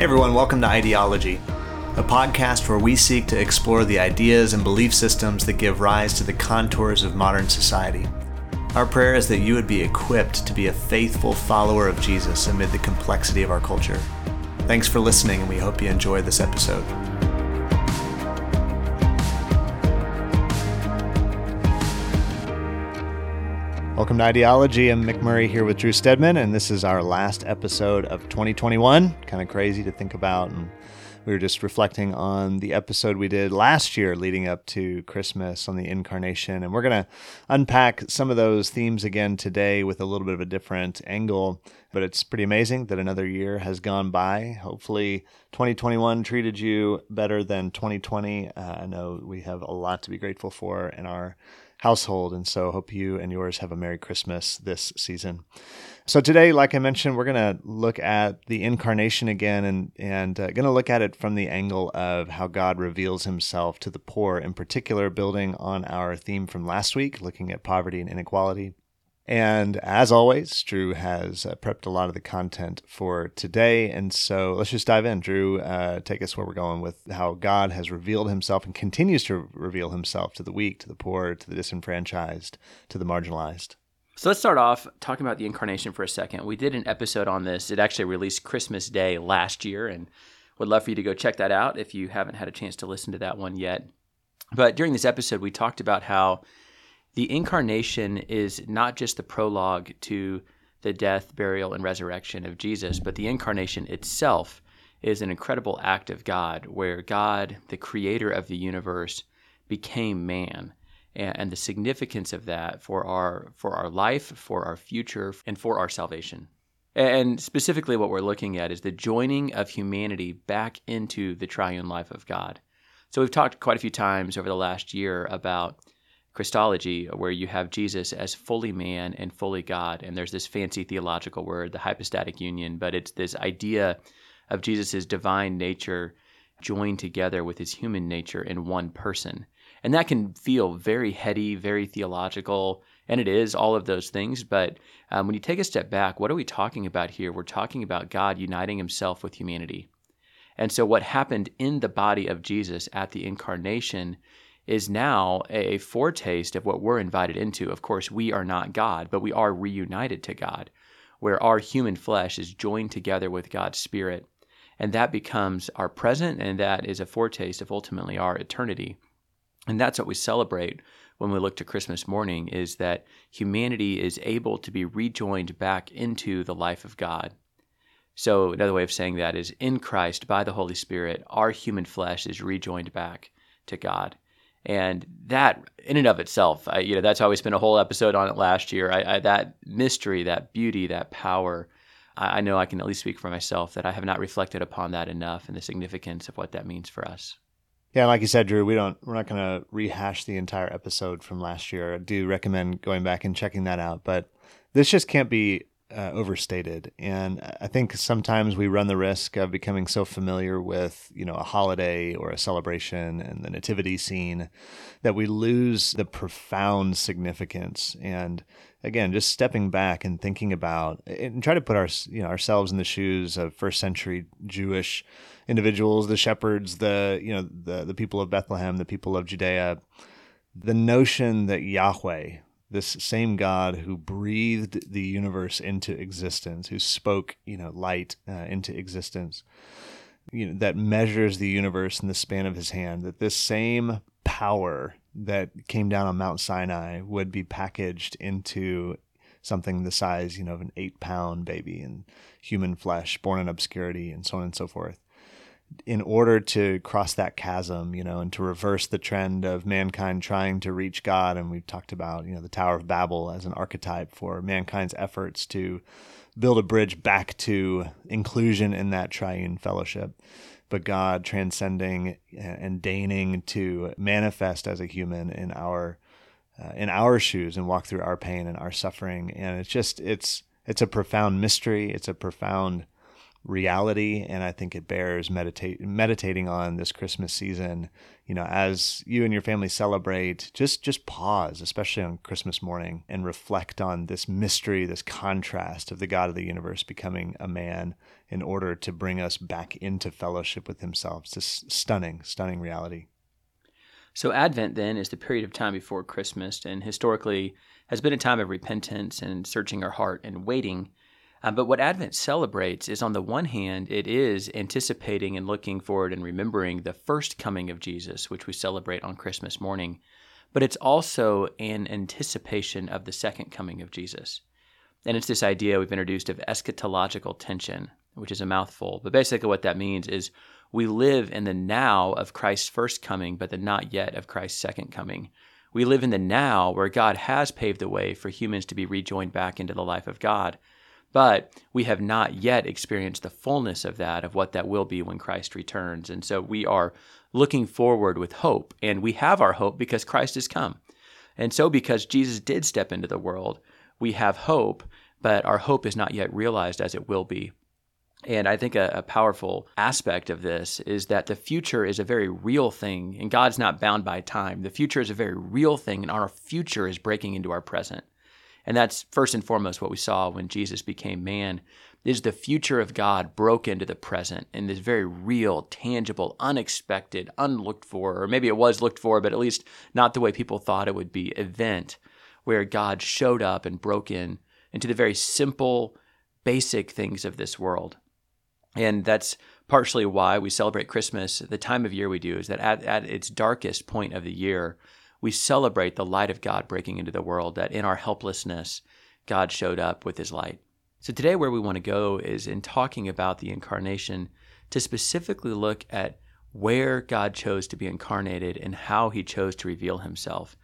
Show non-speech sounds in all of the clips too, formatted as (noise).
Hey everyone, welcome to Ideology, a podcast where we seek to explore the ideas and belief systems that give rise to the contours of modern society. Our prayer is that you would be equipped to be a faithful follower of Jesus amid the complexity of our culture. Thanks for listening, and we hope you enjoy this episode. Welcome to Ideology. I'm Mick Murray here with Drew Stedman, and this is our last episode of 2021. Kind of crazy to think about. And we were just reflecting on the episode we did last year leading up to Christmas on the incarnation. And we're going to unpack some of those themes again today with a little bit of a different angle. But it's pretty amazing that another year has gone by. Hopefully, 2021 treated you better than 2020. Uh, I know we have a lot to be grateful for in our household. And so hope you and yours have a Merry Christmas this season. So today, like I mentioned, we're going to look at the incarnation again and, and uh, going to look at it from the angle of how God reveals himself to the poor, in particular, building on our theme from last week, looking at poverty and inequality. And as always, Drew has uh, prepped a lot of the content for today. And so let's just dive in. Drew, uh, take us where we're going with how God has revealed himself and continues to reveal himself to the weak, to the poor, to the disenfranchised, to the marginalized. So let's start off talking about the incarnation for a second. We did an episode on this. It actually released Christmas Day last year, and would love for you to go check that out if you haven't had a chance to listen to that one yet. But during this episode, we talked about how the incarnation is not just the prologue to the death, burial, and resurrection of Jesus, but the incarnation itself is an incredible act of God where God, the creator of the universe, became man. And, the significance of that for our for our life, for our future, and for our salvation. And specifically, what we're looking at is the joining of humanity back into the triune life of God. So, we've talked quite a few times over the last year about Christology, where you have Jesus as fully man and fully God. And there's this fancy theological word, the hypostatic union, but it's this idea of Jesus' divine nature joined together with his human nature in one person. And that can feel very heady, very theological, and it is all of those things. But um, when you take a step back, what are we talking about here? We're talking about God uniting himself with humanity. And so, what happened in the body of Jesus at the incarnation is now a foretaste of what we're invited into. Of course, we are not God, but we are reunited to God, where our human flesh is joined together with God's Spirit. And that becomes our present, and that is a foretaste of ultimately our eternity. And that's what we celebrate when we look to Christmas morning is that humanity is able to be rejoined back into the life of God. So, another way of saying that is in Christ, by the Holy Spirit, our human flesh is rejoined back to God and that in and of itself I, you know that's always been a whole episode on it last year. I, I, that mystery that beauty that power I, know i can at least speak for myself that i have not reflected upon that enough and the significance of what that means for us. Yeah like you said drew we don't we're not going to rehash the entire episode from last year. I do recommend going back and checking that out but this just can't be uh, overstated. And I think sometimes we run the risk of becoming so familiar with, you know, a holiday or a celebration and the nativity scene that we lose the profound significance. And again, just stepping back and thinking about and try to put our, you know, ourselves in the shoes of first century Jewish individuals, the shepherds, the, you know, the, the people of Bethlehem, the people of Judea, the notion that Yahweh this same God who breathed the universe into existence, who spoke, you know, light uh, into existence, you know, that measures the universe in the span of his hand, that this same power that came down on Mount Sinai would be packaged into something the size, you know, of an eight pound baby in human flesh, born in obscurity, and so on and so forth in order to cross that chasm, you know, and to reverse the trend of mankind trying to reach God. And we've talked about, you know, the Tower of Babel as an archetype for mankind's efforts to build a bridge back to inclusion in that triune fellowship. But God transcending and deigning to manifest as a human in our uh, in our shoes and walk through our pain and our suffering. And it's just it's it's a profound mystery. It's a profound reality and I think it bears meditate meditating on this Christmas season. You know, as you and your family celebrate, just just pause, especially on Christmas morning, and reflect on this mystery, this contrast of the God of the universe becoming a man in order to bring us back into fellowship with himself. It's this stunning, stunning reality. So Advent then is the period of time before Christmas and historically has been a time of repentance and searching our heart and waiting um, but what Advent celebrates is, on the one hand, it is anticipating and looking forward and remembering the first coming of Jesus, which we celebrate on Christmas morning. But it's also an anticipation of the second coming of Jesus. And it's this idea we've introduced of eschatological tension, which is a mouthful. But basically, what that means is we live in the now of Christ's first coming, but the not yet of Christ's second coming. We live in the now where God has paved the way for humans to be rejoined back into the life of God. But we have not yet experienced the fullness of that, of what that will be when Christ returns. And so we are looking forward with hope. And we have our hope because Christ has come. And so, because Jesus did step into the world, we have hope, but our hope is not yet realized as it will be. And I think a, a, powerful aspect of this is that the future is a very real thing, and God's not bound by time. The future is a very real thing, and our future is breaking into our present. And that's first and foremost what we saw when Jesus became man is the future of God broke into the present in this very real, tangible, unexpected, unlooked for, or maybe it was looked for, but at least not the way people thought it would be, event where God showed up and broke in into the very simple, basic things of this world. And that's partially why we celebrate Christmas. The time of year we do is that at, at its darkest point of the year, we celebrate the light of God breaking into the world, that in our helplessness, God showed up with his light. So, today, where we want to go is in talking about the incarnation to specifically look at where God chose to be incarnated and how he chose to reveal himself.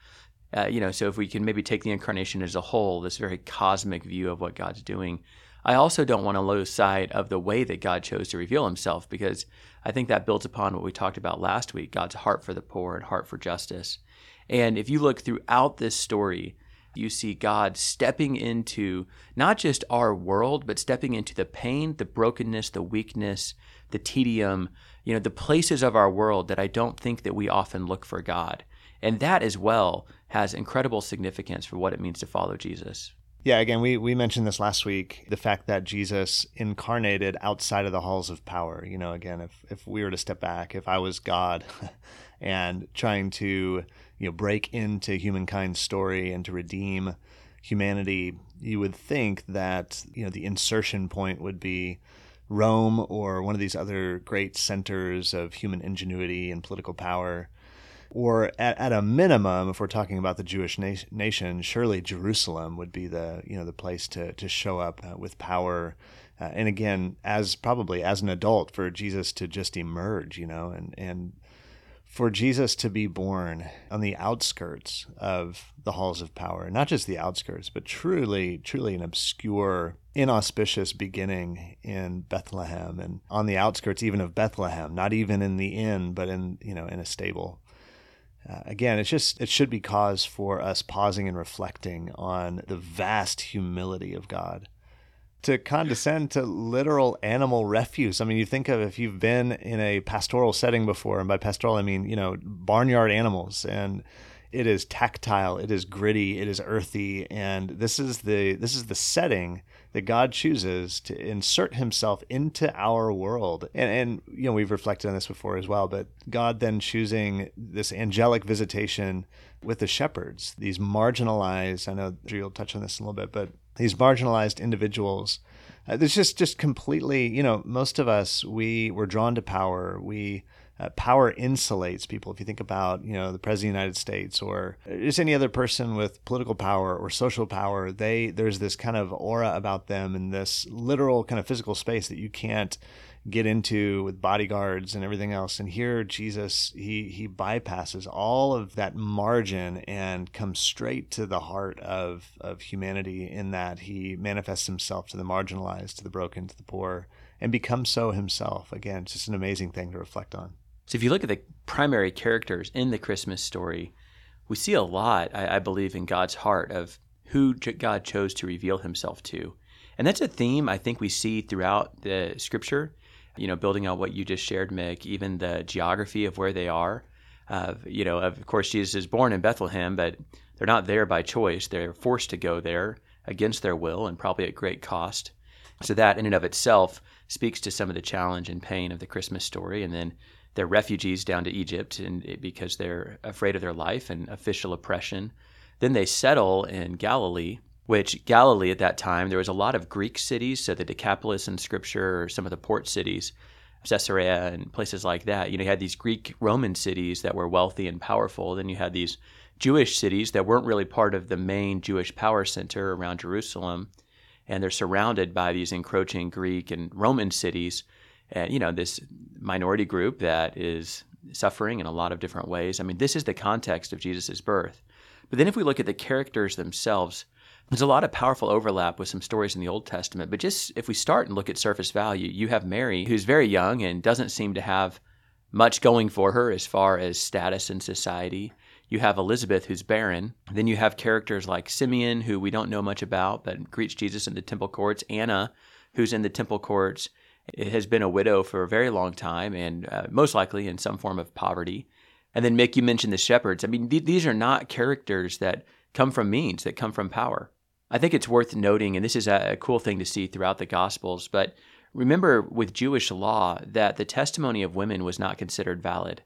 Uh, you know, so if we can maybe take the incarnation as a whole, this very cosmic view of what God's doing, I also don't want to lose sight of the way that God chose to reveal himself because I think that builds upon what we talked about last week God's heart for the poor and heart for justice. And if you look throughout this story, you see God stepping into not just our world, but stepping into the pain, the brokenness, the weakness, the tedium, you know, the places of our world that I don't think that we often look for God. And that as well has incredible significance for what it means to follow Jesus. Yeah, again, we, we mentioned this last week the fact that Jesus incarnated outside of the halls of power. You know, again, if, if we were to step back, if I was God (laughs) and trying to you know break into humankind's story and to redeem humanity, you would think that you know the insertion point would be Rome or one of these other great centers of human ingenuity and political power. Or at, at a minimum, if we're talking about the Jewish na- nation, surely Jerusalem would be the you know the place to to show up uh, with power, uh, and again, as probably as an adult, for Jesus to just emerge, you know, and and for Jesus to be born on the outskirts of the halls of power, not just the outskirts, but truly, truly an obscure, inauspicious beginning in Bethlehem and on the outskirts even of Bethlehem, not even in the inn, but in, you know, in a stable. Uh, again, it's just, it should be cause for us pausing and reflecting on the vast humility of God to condescend to literal animal refuse. I mean, you think of if you've been in a pastoral setting before, and by pastoral I mean you know barnyard animals, and it is tactile, it is gritty, it is earthy, and this is the this is the setting that God chooses to insert Himself into our world. And, and you know we've reflected on this before as well, but God then choosing this angelic visitation with the shepherds, these marginalized. I know you'll touch on this a little bit, but these marginalized individuals. Uh, it's just just completely, you know, most of us we were drawn to power. We uh, power insulates people. If you think about, you know, the president of the United States or just any other person with political power or social power, they there's this kind of aura about them in this literal kind of physical space that you can't get into with bodyguards and everything else. And here Jesus he he bypasses all of that margin and comes straight to the heart of of humanity in that he manifests himself to the marginalized, to the broken, to the poor, and becomes so himself. Again, it's just an amazing thing to reflect on. So if you look at the primary characters in the Christmas story, we see a lot, I, I believe, in God's heart of who God chose to reveal himself to. And that's a theme I think we see throughout the scripture, you know, building on what you just shared, Mick, even the geography of where they are. Uh, you know, of course, Jesus is born in Bethlehem, but they're not there by choice. They're forced to go there against their will and probably at great cost. So that in and of itself speaks to some of the challenge and pain of the Christmas story. And then they're refugees down to Egypt and because they're afraid of their life and official oppression. Then they settle in Galilee, which Galilee at that time, there was a lot of Greek cities. So the Decapolis in Scripture, or some of the port cities, Caesarea and places like that. You know, you had these Greek Roman cities that were wealthy and powerful. Then you had these Jewish cities that weren't really part of the main Jewish power center around Jerusalem. And they're surrounded by these encroaching Greek and Roman cities. And, you know, this minority group that is suffering in a lot of different ways. I mean, this is the context of Jesus' birth. But then if we look at the characters themselves, there's a lot of powerful overlap with some stories in the Old Testament. But just if we start and look at surface value, you have Mary, who's very young and doesn't seem to have much going for her as far as status in society. You have Elizabeth, who's barren. Then you have characters like Simeon, who we don't know much about, but greets Jesus in the temple courts. Anna, who's in the temple courts, has been a widow for a very long time and uh, most likely in some form of poverty. And then, Mick, you mentioned the shepherds. I mean, th- these are not characters that come from means, that come from power. I think it's worth noting, and this is a, a cool thing to see throughout the Gospels, but remember with Jewish law that the testimony of women was not considered valid.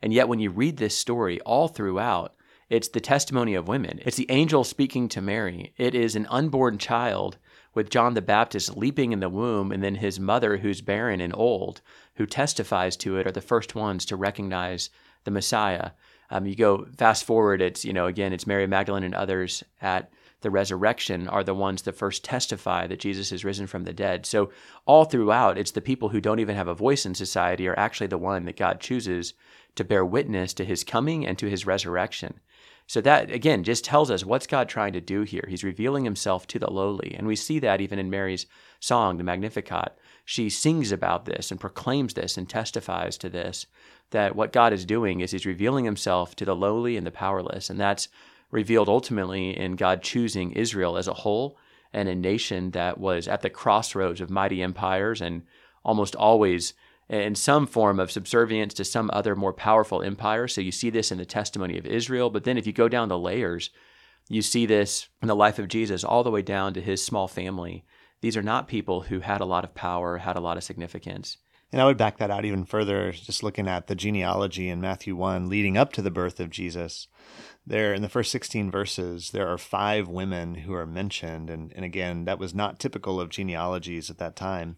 And yet, when you read this story all throughout, it's the testimony of women. It's the angel speaking to Mary. It is an unborn child with John the Baptist leaping in the womb, and then his mother, who's barren and old, who testifies to it, are the first ones to recognize the Messiah. Um, you go fast forward, it's, you know, again, it's Mary Magdalene and others at the resurrection are the ones that first testify that Jesus is risen from the dead. So all throughout, it's the people who don't even have a voice in society are actually the one that God chooses to bear witness to his coming and to his resurrection. So that again just tells us what's God trying to do here. He's revealing himself to the lowly. And we see that even in Mary's song, the Magnificat. She sings about this and proclaims this and testifies to this that what God is doing is he's revealing himself to the lowly and the powerless. And that's revealed ultimately in God choosing Israel as a whole and a nation that was at the crossroads of mighty empires and almost always in some form of subservience to some other more powerful empire. So you see this in the testimony of Israel. But then if you go down the layers, you see this in the life of Jesus all the way down to his small family. These are not people who had a lot of power, had a lot of significance. And I would back that out even further, just looking at the genealogy in Matthew 1 leading up to the birth of Jesus. There, in the first 16 verses, there are five women who are mentioned. And, and again, that was not typical of genealogies at that time.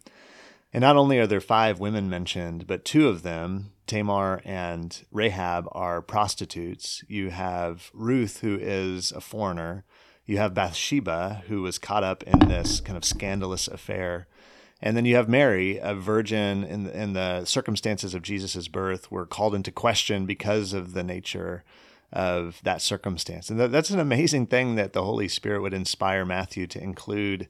And not only are there five women mentioned, but two of them, Tamar and Rahab, are prostitutes. You have Ruth, who is a foreigner. You have Bathsheba, who was caught up in this kind of scandalous affair and then you have Mary, a virgin in the, in the circumstances of Jesus' birth, were called into question because of the nature of that circumstance. And that, that's an amazing thing that the Holy Spirit would inspire Matthew to include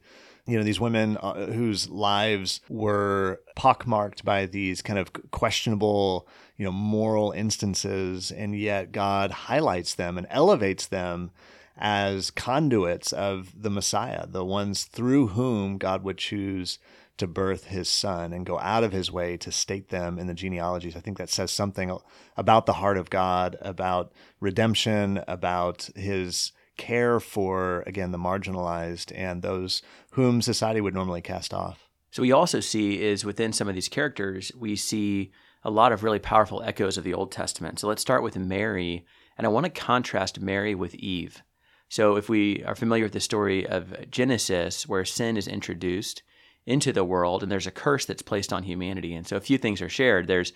you know these women uh, whose lives were pockmarked by these kind of questionable you know moral instances and yet god highlights them and elevates them as conduits of the messiah the ones through whom god would choose to birth his son and go out of his way to state them in the genealogies. I think that says something about the heart of God, about redemption, about his care for, again, the marginalized and those whom society would normally cast off. So, we also see is within some of these characters, we see a lot of really powerful echoes of the Old Testament. So, let's start with Mary. And I want to contrast Mary with Eve. So, if we are familiar with the story of Genesis, where sin is introduced, into the world and there's a curse that's placed on humanity. And so a few things are shared. There's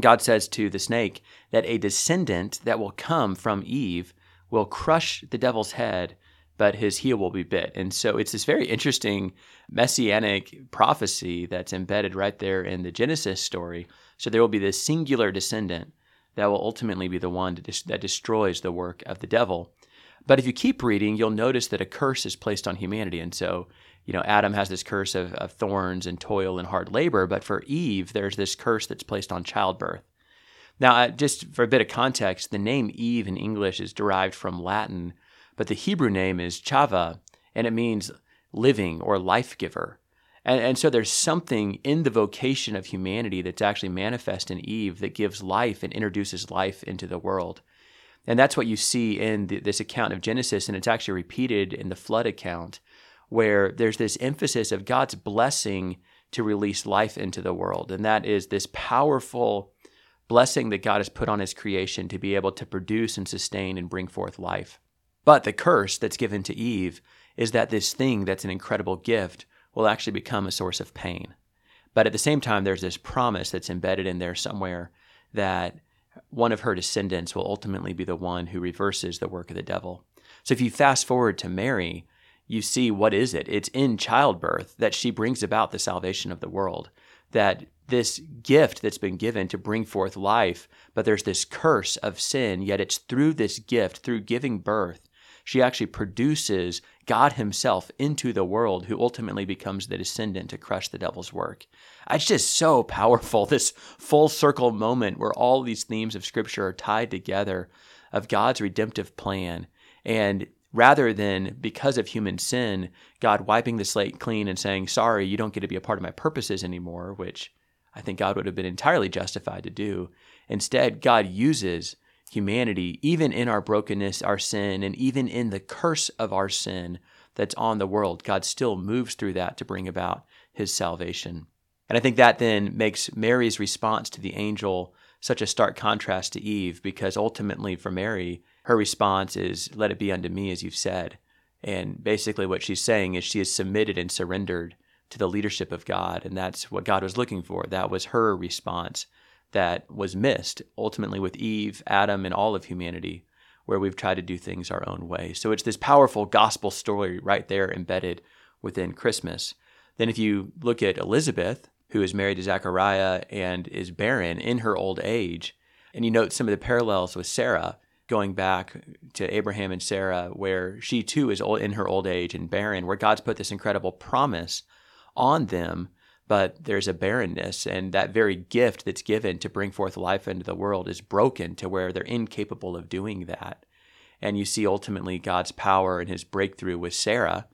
God says to the snake that a descendant that will come from Eve will crush the devil's head, but his heel will be bit. And so it's this very interesting messianic prophecy that's embedded right there in the Genesis story. So there will be this singular descendant that will ultimately be the one that destroys the work of the devil. But if you keep reading, you'll notice that a curse is placed on humanity. And so you know, Adam has this curse of, of thorns and toil and hard labor, but for Eve, there's this curse that's placed on childbirth. Now, uh, just for a bit of context, the name Eve in English is derived from Latin, but the Hebrew name is Chava, and it means living or life giver. And, and so there's something in the vocation of humanity that's actually manifest in Eve that gives life and introduces life into the world. And that's what you see in the, this account of Genesis, and it's actually repeated in the flood account, where there's this emphasis of God's blessing to release life into the world. And that is this powerful blessing that God has put on his creation to be able to produce and sustain and bring forth life. But the curse that's given to Eve is that this thing that's an incredible gift will actually become a source of pain. But at the same time, there's this promise that's embedded in there somewhere that one of her descendants will ultimately be the one who reverses the work of the devil. So if you fast forward to Mary, you see what is it? It's in childbirth that she brings about the salvation of the world. That this gift that's been given to bring forth life, but there's this curse of sin, yet it's through this gift, through giving birth, she actually produces God Himself into the world, who ultimately becomes the descendant to crush the devil's work. It's just so (laughs) powerful, this full circle moment where all these themes of Scripture are tied together of God's redemptive plan. And rather than because of human sin, God wiping the slate clean and saying, Sorry, you don't get to be a part of my purposes anymore, which I think God would have been entirely justified to do. Instead, God uses humanity, even in our brokenness, our sin, and even in the curse of our sin that's on the world, God still moves through that to bring about his salvation. And I think that then makes Mary's response to the angel such a stark contrast to Eve, because ultimately for Mary, her response is, Let it be unto me as you've said. And basically, what she's saying is she is submitted and surrendered to the leadership of God. And that's what God was looking for. That was her response that was missed ultimately with Eve, Adam, and all of humanity, where we've tried to do things our own way. So it's this powerful gospel story right there embedded within Christmas. Then, if you look at Elizabeth, who is married to Zechariah and is barren in her old age, and you note some of the parallels with Sarah, going back to Abraham and Sarah, where she too is old, in her old age and barren, where God's put this incredible promise on them but there's a barrenness and that very gift that's given to bring forth life into the world is broken to where they're incapable of doing that. And you see ultimately god's power and his breakthrough with sarah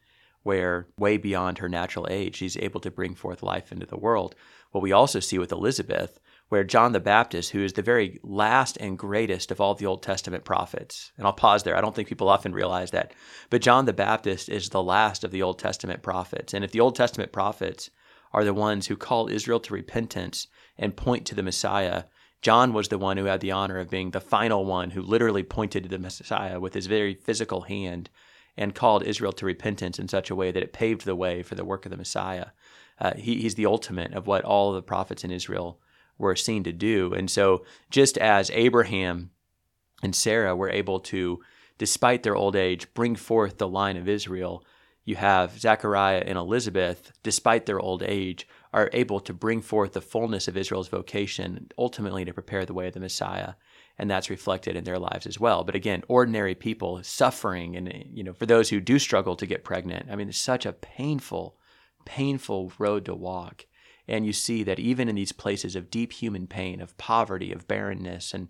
where way beyond her natural age she's able to bring forth life into the world. What we also see with elizabeth where john the baptist who is the very last and greatest of all the old testament prophets and i'll pause there i don't think people often realize that but john the baptist is the last of the old testament prophets and if the old testament prophets are the ones who call Israel to repentance and point to the Messiah. John was the one who had the honor of being the final one who literally pointed to the Messiah with his very physical hand and called Israel to repentance in such a way that it paved the way for the work of the Messiah. Uh, he, he's the ultimate of what all of the prophets in Israel were seen to do. And so, just as Abraham and Sarah were able to, despite their old age, bring forth the line of Israel, you have Zechariah and Elizabeth, despite their old age, are able to bring forth the fullness of Israel's vocation, ultimately to prepare the way of the Messiah. And that's reflected in their lives as well. But again, ordinary people suffering, and you know, for those who do struggle to get pregnant, I mean, it's such a painful, painful road to walk. And you see that even in these places of deep human pain, of poverty, of barrenness, and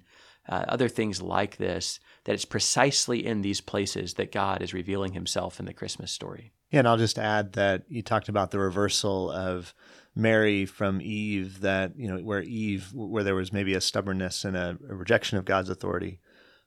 uh, other things like this, that it's precisely in these places that God is revealing himself in the Christmas story. Yeah, and I'll just add that you talked about the reversal of Mary from Eve, that, you know, where Eve, where there was maybe a stubbornness and a, a rejection of God's authority,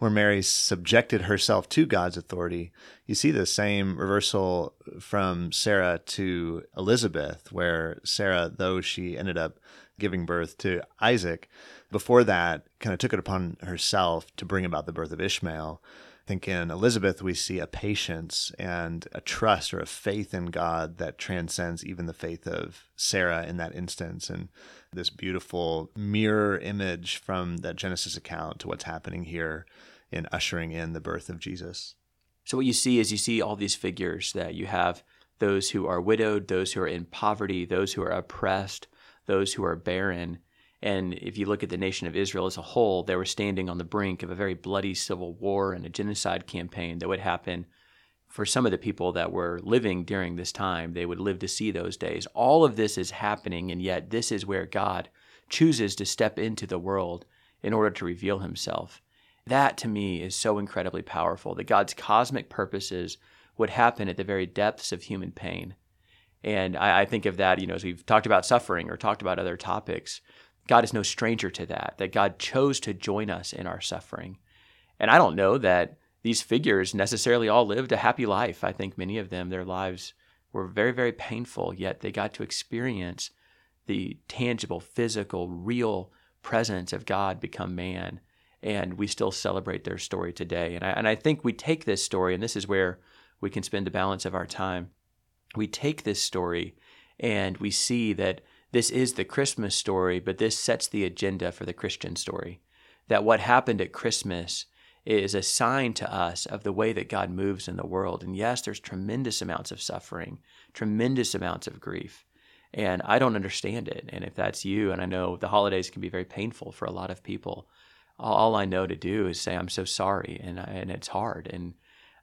where Mary subjected herself to God's authority. You see the same reversal from Sarah to Elizabeth, where Sarah, though she ended up giving birth to Isaac, before that kind of took it upon herself to bring about the birth of Ishmael. I think in Elizabeth, we see a patience and a trust or a faith in God that transcends even the faith of Sarah in that instance. And this beautiful mirror image from that Genesis account to what's happening here in ushering in the birth of Jesus. So, what you see is you see all these figures that you have those who are widowed, those who are in poverty, those who are oppressed, those who are barren. And if you look at the nation of Israel as a whole, they were standing on the brink of a very bloody civil war and a genocide campaign that would happen for some of the people that were living during this time. They would live to see those days. All of this is happening, and yet this is where God chooses to step into the world in order to reveal himself. That to me is so incredibly powerful that God's cosmic purposes would happen at the very depths of human pain. And I, I think of that, you know, as we've talked about suffering or talked about other topics, God is no stranger to that, that God chose to join us in our suffering. And I don't know that these figures necessarily all lived a happy life. I think many of them, their lives were very, very painful, yet they got to experience the tangible, physical, real presence of God become man. And we still celebrate their story today. And I, and I think we take this story, and this is where we can spend the balance of our time. We take this story and we see that this is the Christmas story, but this sets the agenda for the Christian story. That what happened at Christmas is a sign to us of the way that God moves in the world. And yes, there's tremendous amounts of suffering, tremendous amounts of grief. And I don't understand it. And if that's you, and I know the holidays can be very painful for a lot of people, all I know to do is say, I'm so sorry. And, and it's hard. And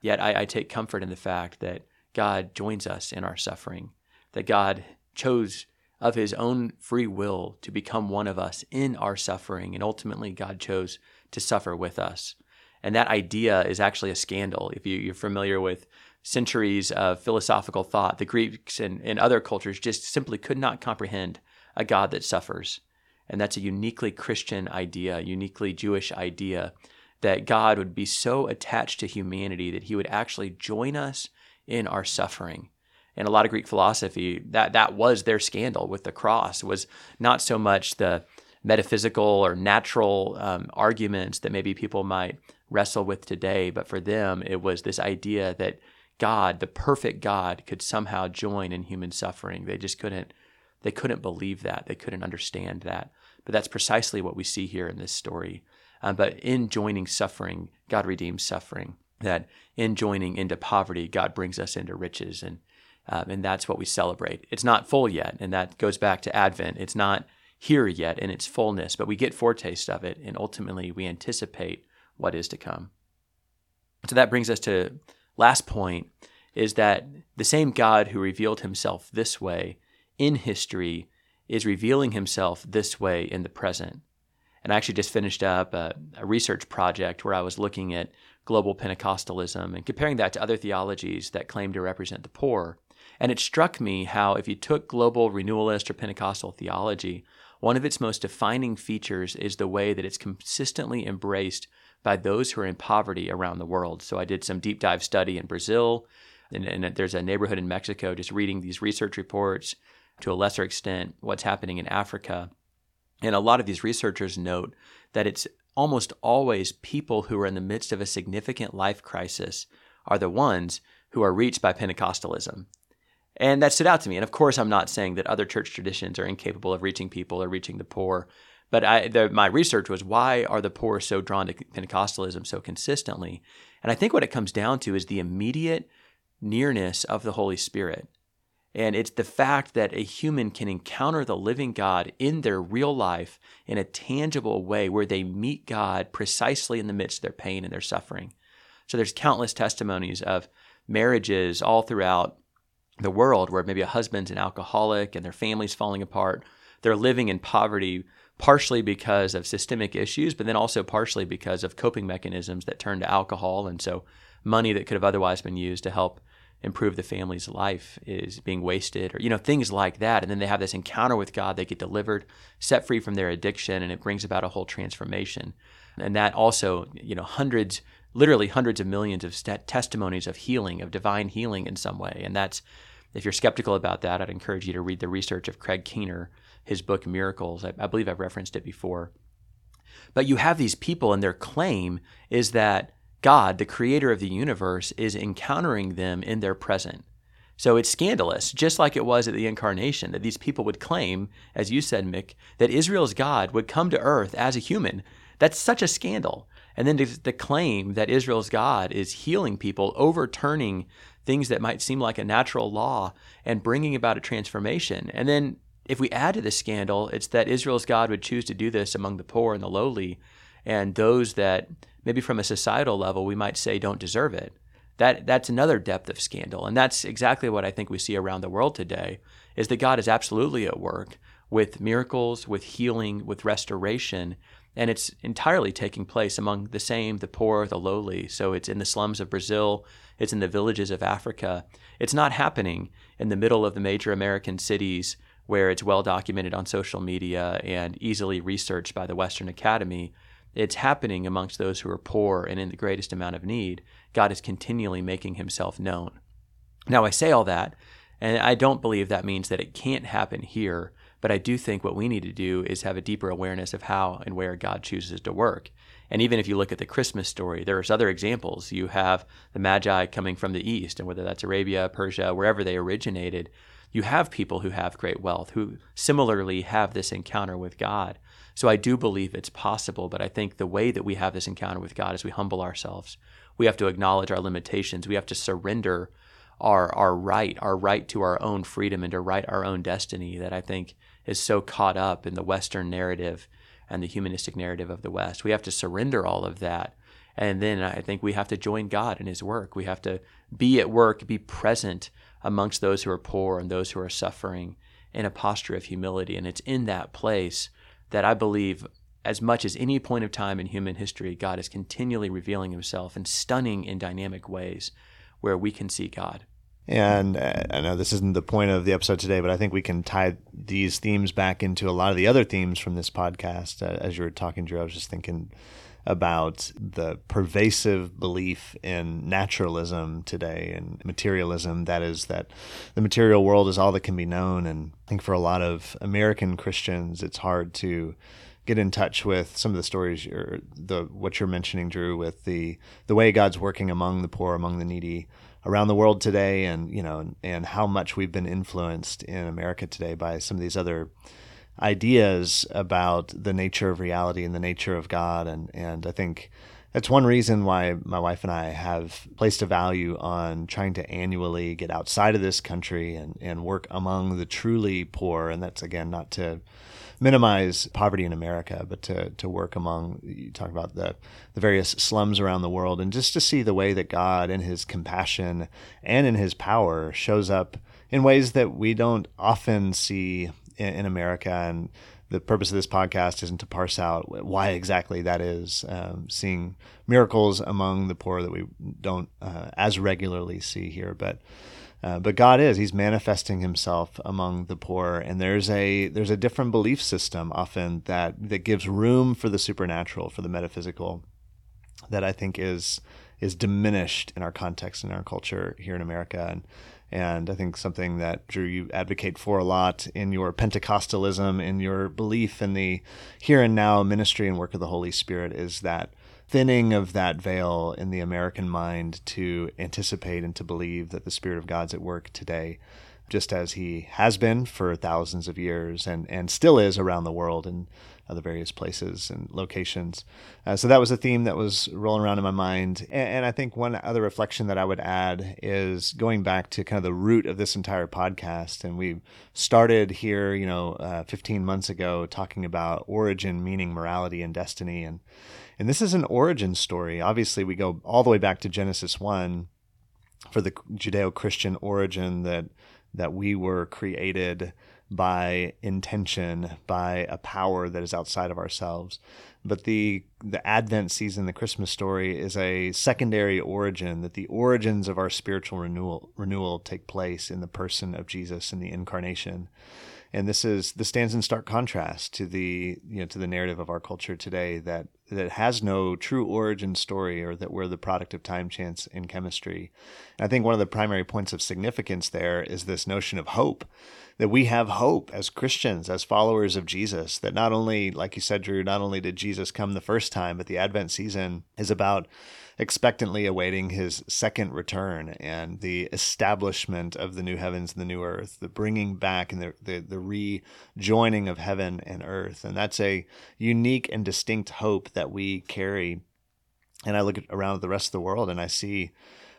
yet I, I take comfort in the fact that God joins us in our suffering, that God chose of his own free will to become one of us in our suffering. And ultimately, God chose to suffer with us. And that idea is actually a scandal. If you, are familiar with centuries of philosophical thought, the Greeks and, and other cultures just simply could not comprehend a God that suffers. And that's a uniquely Christian idea, uniquely Jewish idea, that God would be so attached to humanity that he would actually join us in our suffering. And a lot of Greek philosophy, that, that was their scandal with the cross, was not so much the metaphysical or natural um, arguments that maybe people might wrestle with today. But for them, it was this idea that God, the perfect God, could somehow join in human suffering. They just couldn't they couldn't believe that. They couldn't understand that. But that's precisely what we see here in this story. Um, but in joining suffering, God redeems suffering. That in joining into poverty, God brings us into riches. And, um, and that's what we celebrate. It's not full yet. And that goes back to Advent. It's not here yet in its fullness, but we get foretaste of it. And ultimately, we anticipate what is to come. So that brings us to last point is revealing himself this way in the present. And I actually just finished up a, a, research project where I was looking at global Pentecostalism and comparing that to other theologies that claim to represent the poor. And it struck me how, if you took global renewalist or Pentecostal theology, one of its most defining features is the way that it's consistently embraced by those who are in poverty around the world. So I did some deep dive study in Brazil, and, and there's a neighborhood in Mexico just reading these research reports, to a lesser extent, what's happening in Africa. And a lot of these researchers note that it's almost always people who are in the midst of a significant life crisis are the ones who are reached by Pentecostalism. And that stood out to me. And of course, I'm not saying that other church traditions are incapable of reaching people or reaching the poor. But I, the, my research was why are the poor so drawn to Pentecostalism so consistently? And I think what it comes down to is the immediate nearness of the Holy Spirit. And it's the fact that a human can encounter the living God in their real life in a tangible way where they meet God precisely in the midst of their pain and their suffering. So there's countless testimonies of marriages all throughout the world where maybe a husband's an alcoholic and their family's falling apart. They're living in poverty partially because of systemic issues, but then also partially because of coping mechanisms that turn to alcohol. And so money that could have otherwise been used to help improve the family's life is being wasted or you know things like that and then they have this encounter with god they get delivered set free from their addiction and it brings about a whole transformation and that also you know hundreds literally hundreds of millions of st- testimonies of healing of divine healing in some way and that's if you're skeptical about that i'd encourage you to read the research of craig keener his book Miracles. I, I believe I've referenced it before. But you have these people, and their claim is that God, the creator of the universe, is encountering them in their present. So it's scandalous, just like it was at the incarnation, that these people would claim, as you said, Mick, that Israel's God would come to earth as a human. That's such a scandal. And then to claim that Israel's God is healing people, overturning things that might seem like a natural law, and bringing about a transformation. And then if we add to the scandal, it's that Israel's God would choose to do this among the poor and the lowly and those that maybe from a societal level we might say don't deserve it. That that's another depth of scandal. And that's exactly what I think we see around the world today is that God is absolutely at work with miracles, with healing, with restoration, and it's entirely taking place among the same, the poor, the lowly. So it's in the slums of Brazil, it's in the villages of Africa. It's not happening in the middle of the major American cities where it's well documented on social media and easily researched by the Western Academy. It's happening amongst those who are poor and in the greatest amount of need. God is continually making himself known. Now, I say all that, and I don't believe that means that it can't happen here but I do think what we need to do is have a deeper awareness of how and where God chooses to work. And even if you look at the Christmas story, there's other examples. You have the Magi coming from the east, and whether that's Arabia, Persia, wherever they originated, you have people who have great wealth who similarly have this encounter with God. So I do believe it's possible, but I think the way that we have this encounter with God is we humble ourselves. We have to acknowledge our limitations. We have to surrender our our right, our right to our own freedom and to write our own destiny that I think is so caught up in the Western narrative and the humanistic narrative of the West. We have to surrender all of that. And then I think we have to join God in his work. We have to be at work, be present amongst those who are poor and those who are suffering in a posture of humility. And it's in that place that I believe, as much as any point of time in human history, God is continually revealing himself in stunning and dynamic ways where we can see God. And uh, I know this isn't the point of the episode today, but I think we can tie these themes back into a lot of the other themes from this podcast. Uh, as you were talking, Drew, I was just thinking about the pervasive belief in naturalism today and materialism. That is, that the material world is all that can be known. And I think for a lot of American Christians, it's hard to get in touch with some of the stories or the what you're mentioning, Drew, with the the way God's working among the poor, among the needy around the world today, and you know, and how much we've been influenced in America today by some of these other ideas about the nature of reality and the nature of God, and and I think that's one reason why my wife and I have placed a value on trying to annually get outside of this country and, and work among the truly poor. And that's again not to minimize poverty in America, but to, to work among, you talk about the, the various slums around the world, and just to see the way that God, in his compassion and in his power, shows up in ways that we don't often see in, in America. And the purpose of this podcast isn't to parse out why exactly that is. Um, seeing miracles among the poor that we don't uh, as regularly see here, but uh, but God is He's manifesting Himself among the poor, and there's a there's a different belief system often that that gives room for the supernatural, for the metaphysical, that I think is is diminished in our context in our culture here in America, and and I think something that Drew you advocate for a lot in your Pentecostalism, in your belief in the here and now ministry and work of the Holy Spirit is that thinning of that veil in the American mind to anticipate and to believe that the Spirit of God's at work today, just as He has been for thousands of years and, and still is around the world in the various places and locations. Uh, so that was a theme that was rolling around in my mind. And, and, I think one other reflection that I would add is going back to kind of the root of this entire podcast. And we started here, you know, uh, 15 months ago talking about origin, meaning, morality, and destiny. And and this is an origin story. Obviously, we go all the way back to Genesis 1 for the Judeo Christian origin that, that we were created by intention, by a power that is outside of ourselves. But the the Advent season, the Christmas story, is a secondary origin that the origins of our spiritual renewal renewal take place in the person of Jesus in the incarnation and this is this stands in stark contrast to the you know to the narrative of our culture today that that has no true origin story or that we're the product of time chance and chemistry. And i think one of the primary points of significance there is this notion of hope that we have hope as christians as followers of jesus that not only like you said drew not only did jesus come the first time but the advent season is about expectantly awaiting his second return and the establishment of the new heavens and the new earth, the bringing back and the, the, the rejoining of heaven and earth. And that's a unique and distinct hope that we carry. And I look around at the rest of the world and I see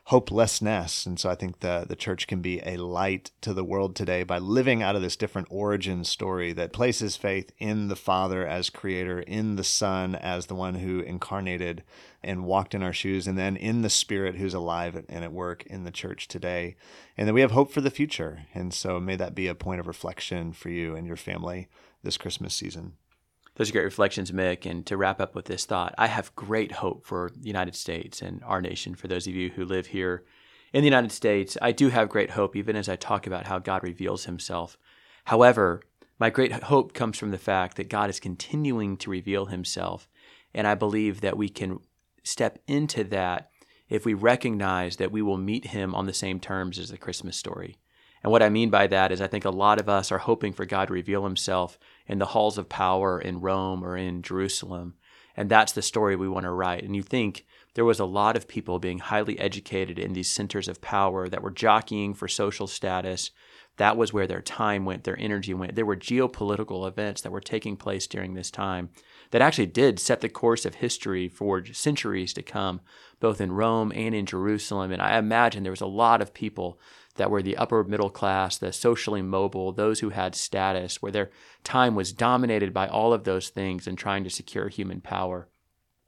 hopelessness. And so I think the, the church can be a light to the world today by living out of this different origin story that places faith in the Father as creator, in the Son as the one who incarnated and walked in our shoes, and then in the Spirit who's alive and at work in the church today. And that we have hope for the future. And so may that be a point of reflection for you and your family this Christmas season. Those are great reflections, Mick. And to wrap up with this thought, I have great hope for the United States and our nation. For those of you who live here in the United States, I do have great hope, even as I talk about how God reveals himself. However, my great hope comes from the fact that God is continuing to reveal himself. And I believe that we can step into that if we recognize that we will meet him on the same terms as the Christmas story. And what I mean by that is, I think a lot of us are hoping for God to reveal himself in the halls of power in Rome or in Jerusalem. And that's the story we want to write. And you think there was a lot of people being highly educated in these centers of power that were jockeying for social status. That was where their time went, their energy went. There were geopolitical events that were taking place during this time that actually did set the course of history for centuries to come, both in Rome and in Jerusalem. And I imagine there was a lot of people that were the upper middle class, the socially mobile, those who had status, where their time was dominated by all of those things and trying to secure human power.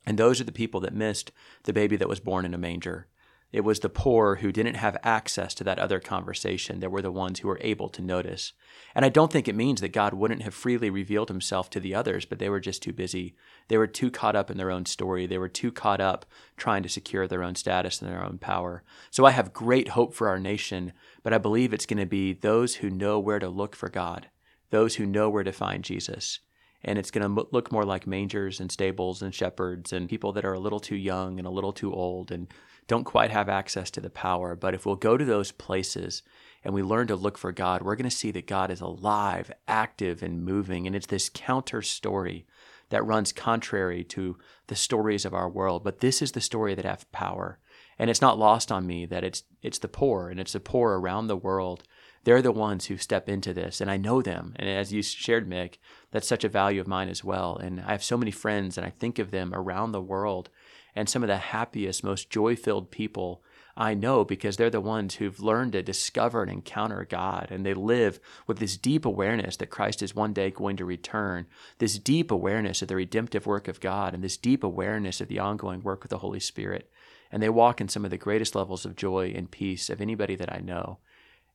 And those are the people that missed the baby that was born in a manger. It was the poor who didn't have access to that other conversation that were the ones who were able to notice. And I don't think it means that God wouldn't have freely revealed himself to the others, but they were just too busy. They were too caught up in their own story. They were too caught up trying to secure their own status and their own power. So I have great hope for our nation, but I believe it's going to be those who know where to look for God, those who know where to find Jesus and it's going to look more like mangers and stables and shepherds and people that are a little too young and a little too old and don't quite have access to the power. But if we'll go to those places and we learn to look for God, we're going to see that God is alive, active, and moving. And it's this counter story that runs contrary to the stories of our world. But this is the story that have power. And it's not lost on me that it's it's the poor and it's the poor around the world they're the ones who step into this, and I know them. And as you shared, Mick, that's such a value of mine as well. And I have so many friends, and I think of them around the world, and some of the happiest, most joy filled people I know because they're the ones who've learned to discover and encounter God. And they live with this deep awareness that Christ is one day going to return, this deep awareness of the redemptive work of God, and this deep awareness of the ongoing work of the Holy Spirit. And they walk in some of the greatest levels of joy and peace of anybody that I know.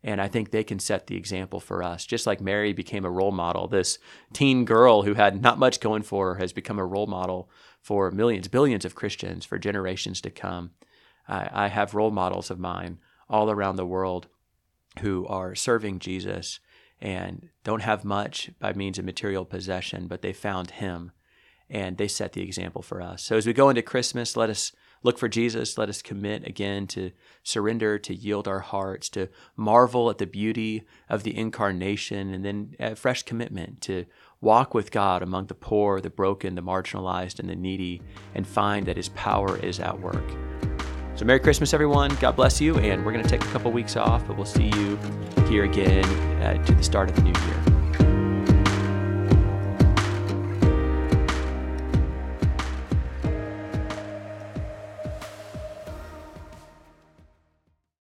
And I think they can set the example for us. Just like Mary became a role model, this teen girl who had not much going for her has become a role model for millions, billions of Christians for generations to come. I, I have role models of mine all around the world who are serving Jesus and don't have much by means of material possession, but they found Him and they set the example for us. So as we go into Christmas, let us look for Jesus. Let us commit again to surrender, to yield our hearts, to marvel at the beauty of the incarnation, and then a fresh commitment to walk with God among the poor, the broken, the marginalized, and the needy, and find that His power is at work. So, Merry Christmas, everyone. God bless you. And we're going to take a couple weeks off, but we'll see you here again uh, to the start of the new year.